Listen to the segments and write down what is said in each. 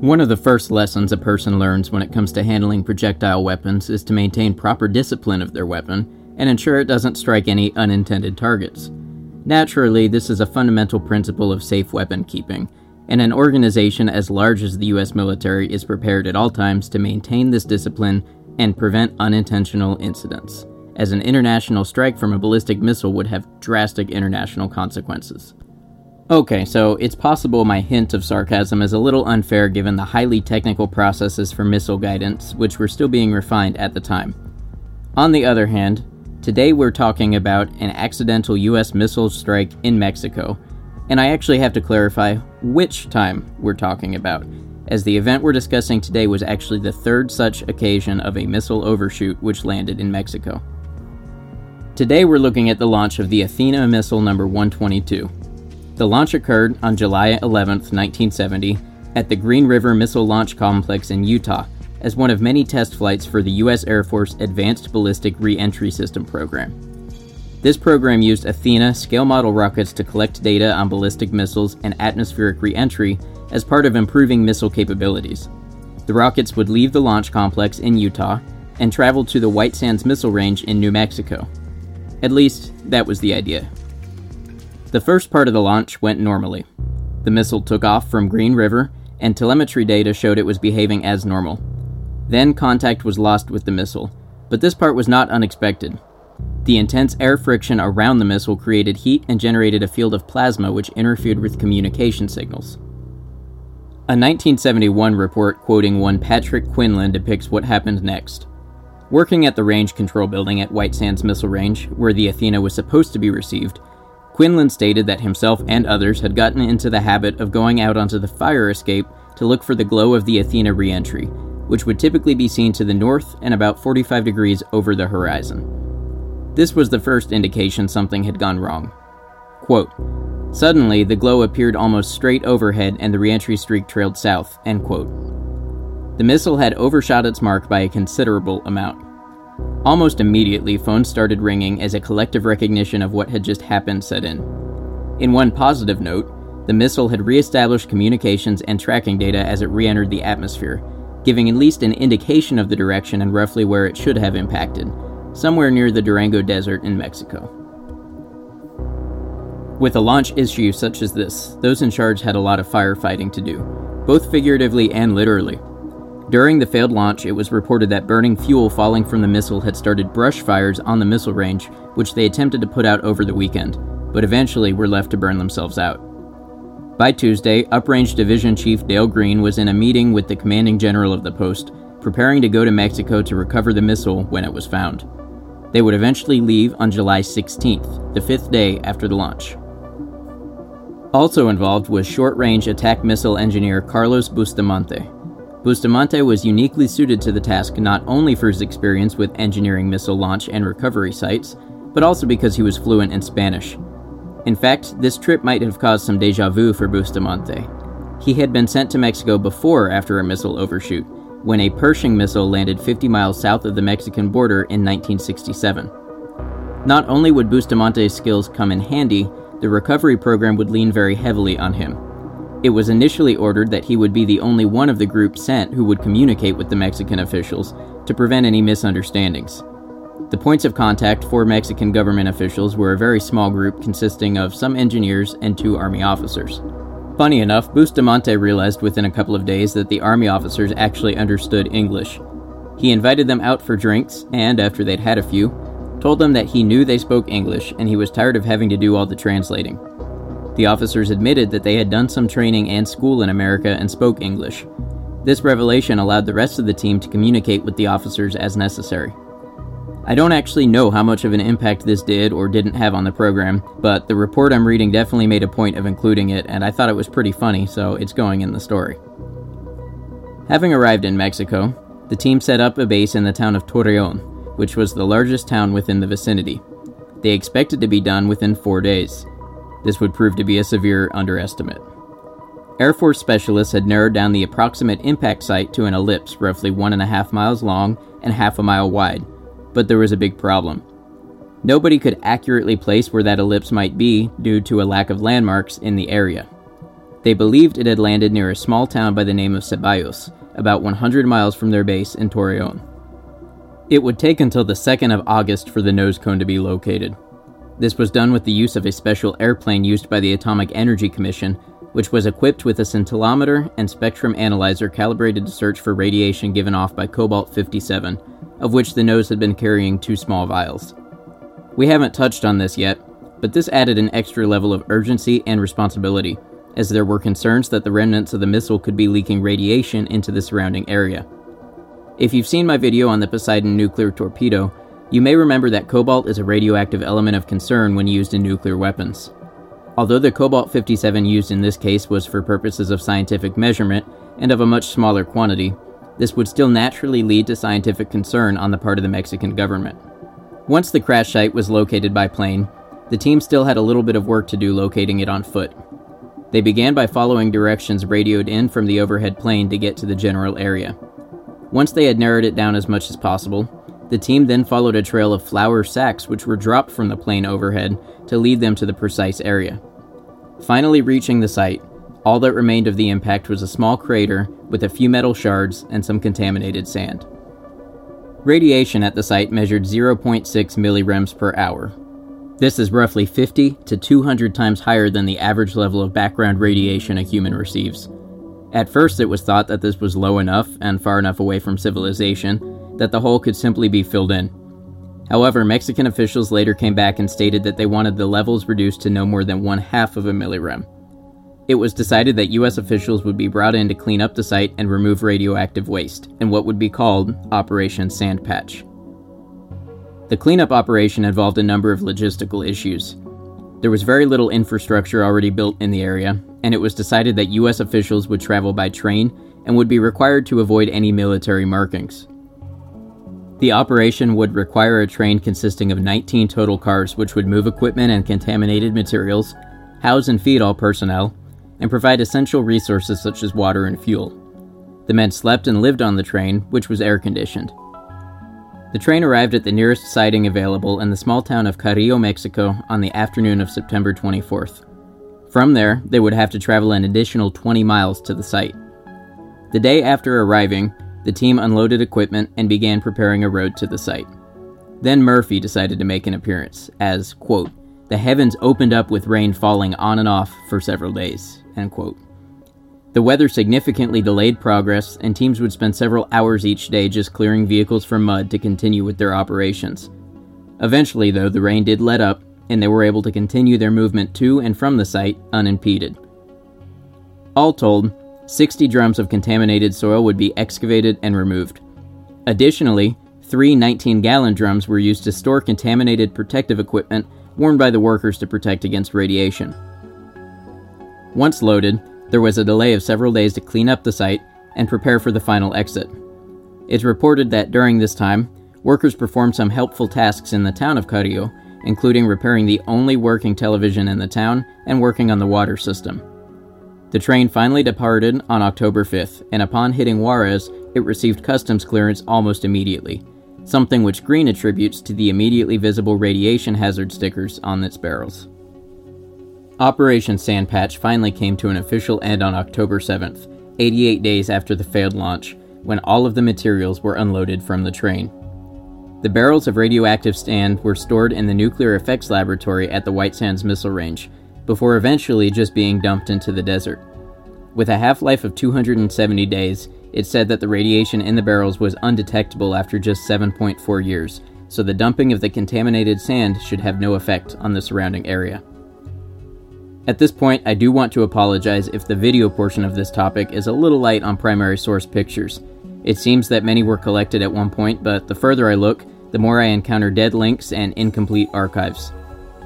One of the first lessons a person learns when it comes to handling projectile weapons is to maintain proper discipline of their weapon and ensure it doesn't strike any unintended targets. Naturally, this is a fundamental principle of safe weapon keeping, and an organization as large as the US military is prepared at all times to maintain this discipline and prevent unintentional incidents, as an international strike from a ballistic missile would have drastic international consequences. Okay, so it's possible my hint of sarcasm is a little unfair given the highly technical processes for missile guidance, which were still being refined at the time. On the other hand, today we're talking about an accidental US missile strike in Mexico, and I actually have to clarify which time we're talking about, as the event we're discussing today was actually the third such occasion of a missile overshoot which landed in Mexico. Today we're looking at the launch of the Athena missile number 122. The launch occurred on July 11, 1970, at the Green River Missile Launch Complex in Utah, as one of many test flights for the U.S. Air Force Advanced Ballistic Reentry System program. This program used Athena scale model rockets to collect data on ballistic missiles and atmospheric reentry as part of improving missile capabilities. The rockets would leave the launch complex in Utah and travel to the White Sands Missile Range in New Mexico. At least, that was the idea. The first part of the launch went normally. The missile took off from Green River, and telemetry data showed it was behaving as normal. Then contact was lost with the missile, but this part was not unexpected. The intense air friction around the missile created heat and generated a field of plasma which interfered with communication signals. A 1971 report quoting one Patrick Quinlan depicts what happened next. Working at the range control building at White Sands Missile Range, where the Athena was supposed to be received, Quinlan stated that himself and others had gotten into the habit of going out onto the fire escape to look for the glow of the Athena reentry, which would typically be seen to the north and about 45 degrees over the horizon. This was the first indication something had gone wrong. Quote, Suddenly, the glow appeared almost straight overhead and the reentry streak trailed south. End quote. The missile had overshot its mark by a considerable amount. Almost immediately, phones started ringing as a collective recognition of what had just happened set in. In one positive note, the missile had re-established communications and tracking data as it re-entered the atmosphere, giving at least an indication of the direction and roughly where it should have impacted, somewhere near the Durango Desert in Mexico. With a launch issue such as this, those in charge had a lot of firefighting to do, both figuratively and literally. During the failed launch, it was reported that burning fuel falling from the missile had started brush fires on the missile range, which they attempted to put out over the weekend, but eventually were left to burn themselves out. By Tuesday, Uprange Division Chief Dale Green was in a meeting with the commanding general of the post, preparing to go to Mexico to recover the missile when it was found. They would eventually leave on July 16th, the fifth day after the launch. Also involved was short range attack missile engineer Carlos Bustamante. Bustamante was uniquely suited to the task not only for his experience with engineering missile launch and recovery sites, but also because he was fluent in Spanish. In fact, this trip might have caused some deja vu for Bustamante. He had been sent to Mexico before after a missile overshoot, when a Pershing missile landed 50 miles south of the Mexican border in 1967. Not only would Bustamante's skills come in handy, the recovery program would lean very heavily on him. It was initially ordered that he would be the only one of the group sent who would communicate with the Mexican officials to prevent any misunderstandings. The points of contact for Mexican government officials were a very small group consisting of some engineers and two Army officers. Funny enough, Bustamante realized within a couple of days that the Army officers actually understood English. He invited them out for drinks, and after they'd had a few, told them that he knew they spoke English and he was tired of having to do all the translating. The officers admitted that they had done some training and school in America and spoke English. This revelation allowed the rest of the team to communicate with the officers as necessary. I don't actually know how much of an impact this did or didn't have on the program, but the report I'm reading definitely made a point of including it, and I thought it was pretty funny, so it's going in the story. Having arrived in Mexico, the team set up a base in the town of Torreon, which was the largest town within the vicinity. They expected to be done within four days. This would prove to be a severe underestimate. Air Force specialists had narrowed down the approximate impact site to an ellipse roughly one and a half miles long and half a mile wide, but there was a big problem. Nobody could accurately place where that ellipse might be due to a lack of landmarks in the area. They believed it had landed near a small town by the name of Ceballos, about 100 miles from their base in Torreon. It would take until the 2nd of August for the nose cone to be located. This was done with the use of a special airplane used by the Atomic Energy Commission, which was equipped with a scintillometer and spectrum analyzer calibrated to search for radiation given off by Cobalt 57, of which the nose had been carrying two small vials. We haven't touched on this yet, but this added an extra level of urgency and responsibility, as there were concerns that the remnants of the missile could be leaking radiation into the surrounding area. If you've seen my video on the Poseidon nuclear torpedo, you may remember that cobalt is a radioactive element of concern when used in nuclear weapons. Although the cobalt 57 used in this case was for purposes of scientific measurement and of a much smaller quantity, this would still naturally lead to scientific concern on the part of the Mexican government. Once the crash site was located by plane, the team still had a little bit of work to do locating it on foot. They began by following directions radioed in from the overhead plane to get to the general area. Once they had narrowed it down as much as possible, the team then followed a trail of flour sacks which were dropped from the plane overhead to lead them to the precise area. Finally reaching the site, all that remained of the impact was a small crater with a few metal shards and some contaminated sand. Radiation at the site measured 0.6 millirems per hour. This is roughly 50 to 200 times higher than the average level of background radiation a human receives. At first, it was thought that this was low enough and far enough away from civilization that the hole could simply be filled in. However, Mexican officials later came back and stated that they wanted the levels reduced to no more than one half of a millirem. It was decided that U.S. officials would be brought in to clean up the site and remove radioactive waste in what would be called Operation Sandpatch. The cleanup operation involved a number of logistical issues. There was very little infrastructure already built in the area, and it was decided that U.S. officials would travel by train and would be required to avoid any military markings. The operation would require a train consisting of 19 total cars, which would move equipment and contaminated materials, house and feed all personnel, and provide essential resources such as water and fuel. The men slept and lived on the train, which was air conditioned. The train arrived at the nearest siding available in the small town of Carrillo, Mexico, on the afternoon of September 24th. From there, they would have to travel an additional 20 miles to the site. The day after arriving, the team unloaded equipment and began preparing a road to the site. Then Murphy decided to make an appearance, as, quote, the heavens opened up with rain falling on and off for several days, end quote. The weather significantly delayed progress, and teams would spend several hours each day just clearing vehicles from mud to continue with their operations. Eventually, though, the rain did let up, and they were able to continue their movement to and from the site unimpeded. All told, 60 drums of contaminated soil would be excavated and removed. Additionally, three 19 gallon drums were used to store contaminated protective equipment worn by the workers to protect against radiation. Once loaded, there was a delay of several days to clean up the site and prepare for the final exit. It's reported that during this time, workers performed some helpful tasks in the town of Carrillo, including repairing the only working television in the town and working on the water system. The train finally departed on October 5th, and upon hitting Juarez, it received customs clearance almost immediately, something which Green attributes to the immediately visible radiation hazard stickers on its barrels. Operation Sandpatch finally came to an official end on October 7th, 88 days after the failed launch, when all of the materials were unloaded from the train. The barrels of radioactive sand were stored in the Nuclear Effects Laboratory at the White Sands Missile Range, before eventually just being dumped into the desert. With a half life of 270 days, it said that the radiation in the barrels was undetectable after just 7.4 years, so the dumping of the contaminated sand should have no effect on the surrounding area. At this point, I do want to apologize if the video portion of this topic is a little light on primary source pictures. It seems that many were collected at one point, but the further I look, the more I encounter dead links and incomplete archives.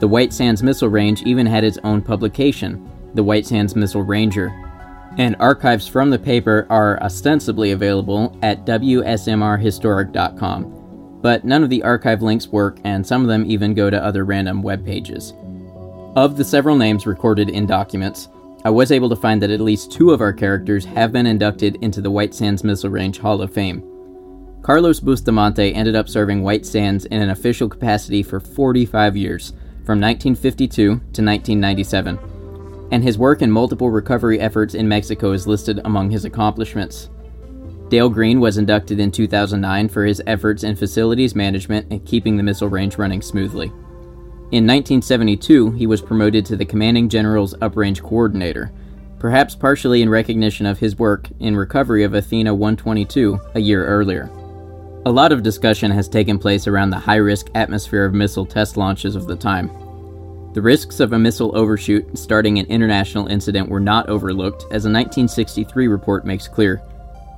The White Sands Missile Range even had its own publication, the White Sands Missile Ranger, and archives from the paper are ostensibly available at WSMRhistoric.com. But none of the archive links work, and some of them even go to other random web pages. Of the several names recorded in documents, I was able to find that at least two of our characters have been inducted into the White Sands Missile Range Hall of Fame. Carlos Bustamante ended up serving White Sands in an official capacity for 45 years, from 1952 to 1997. And his work in multiple recovery efforts in Mexico is listed among his accomplishments. Dale Green was inducted in 2009 for his efforts in facilities management and keeping the missile range running smoothly. In 1972, he was promoted to the Commanding General's Uprange Coordinator, perhaps partially in recognition of his work in recovery of Athena 122 a year earlier. A lot of discussion has taken place around the high risk atmosphere of missile test launches of the time. The risks of a missile overshoot starting an international incident were not overlooked, as a 1963 report makes clear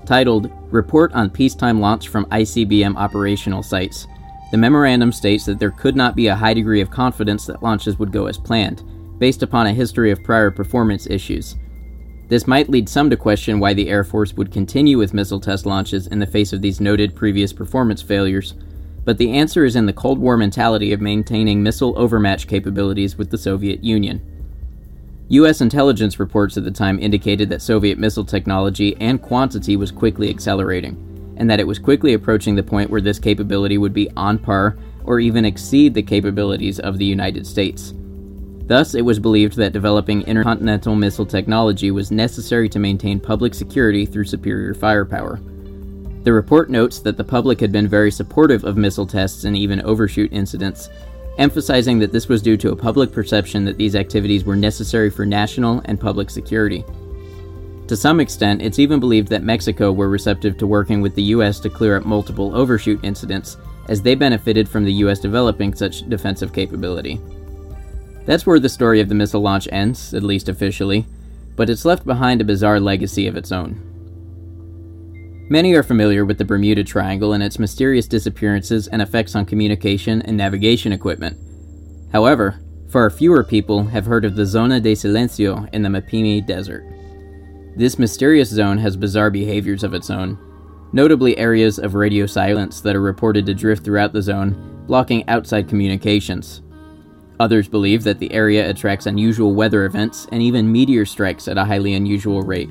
titled Report on Peacetime Launch from ICBM Operational Sites. The memorandum states that there could not be a high degree of confidence that launches would go as planned, based upon a history of prior performance issues. This might lead some to question why the Air Force would continue with missile test launches in the face of these noted previous performance failures, but the answer is in the Cold War mentality of maintaining missile overmatch capabilities with the Soviet Union. U.S. intelligence reports at the time indicated that Soviet missile technology and quantity was quickly accelerating, and that it was quickly approaching the point where this capability would be on par or even exceed the capabilities of the United States. Thus, it was believed that developing intercontinental missile technology was necessary to maintain public security through superior firepower. The report notes that the public had been very supportive of missile tests and even overshoot incidents, emphasizing that this was due to a public perception that these activities were necessary for national and public security. To some extent, it's even believed that Mexico were receptive to working with the US to clear up multiple overshoot incidents, as they benefited from the US developing such defensive capability. That's where the story of the missile launch ends, at least officially, but it's left behind a bizarre legacy of its own. Many are familiar with the Bermuda Triangle and its mysterious disappearances and effects on communication and navigation equipment. However, far fewer people have heard of the Zona de Silencio in the Mapimi Desert. This mysterious zone has bizarre behaviors of its own, notably areas of radio silence that are reported to drift throughout the zone, blocking outside communications. Others believe that the area attracts unusual weather events and even meteor strikes at a highly unusual rate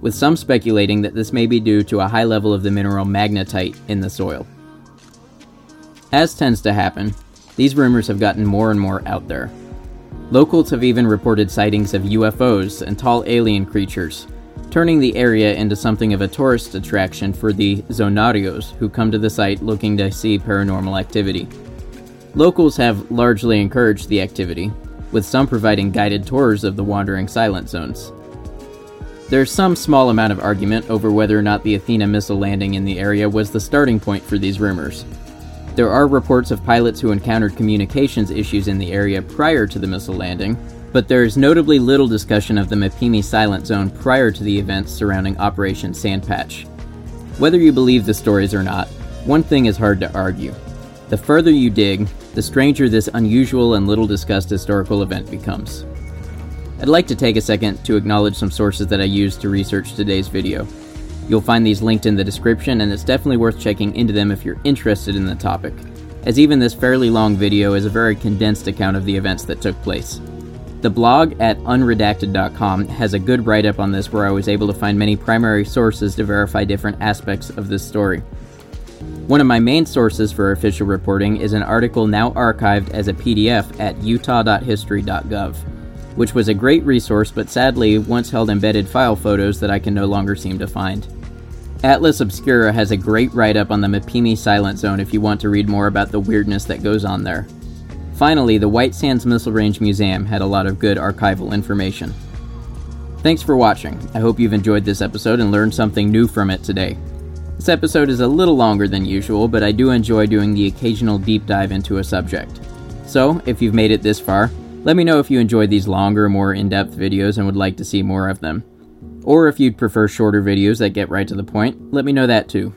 with some speculating that this may be due to a high level of the mineral magnetite in the soil. As tends to happen, these rumors have gotten more and more out there. Locals have even reported sightings of UFOs and tall alien creatures, turning the area into something of a tourist attraction for the zonarios who come to the site looking to see paranormal activity. Locals have largely encouraged the activity, with some providing guided tours of the wandering silent zones. There's some small amount of argument over whether or not the Athena missile landing in the area was the starting point for these rumors. There are reports of pilots who encountered communications issues in the area prior to the missile landing, but there is notably little discussion of the Mapimi silent zone prior to the events surrounding Operation Sandpatch. Whether you believe the stories or not, one thing is hard to argue. The further you dig, the stranger this unusual and little discussed historical event becomes. I'd like to take a second to acknowledge some sources that I used to research today's video. You'll find these linked in the description, and it's definitely worth checking into them if you're interested in the topic, as even this fairly long video is a very condensed account of the events that took place. The blog at unredacted.com has a good write up on this where I was able to find many primary sources to verify different aspects of this story. One of my main sources for official reporting is an article now archived as a PDF at utah.history.gov which was a great resource but sadly once held embedded file photos that I can no longer seem to find. Atlas Obscura has a great write up on the Mapimi Silent Zone if you want to read more about the weirdness that goes on there. Finally, the White Sands Missile Range Museum had a lot of good archival information. Thanks for watching. I hope you've enjoyed this episode and learned something new from it today. This episode is a little longer than usual, but I do enjoy doing the occasional deep dive into a subject. So, if you've made it this far, let me know if you enjoyed these longer, more in depth videos and would like to see more of them. Or if you'd prefer shorter videos that get right to the point, let me know that too.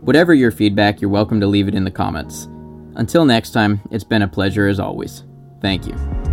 Whatever your feedback, you're welcome to leave it in the comments. Until next time, it's been a pleasure as always. Thank you.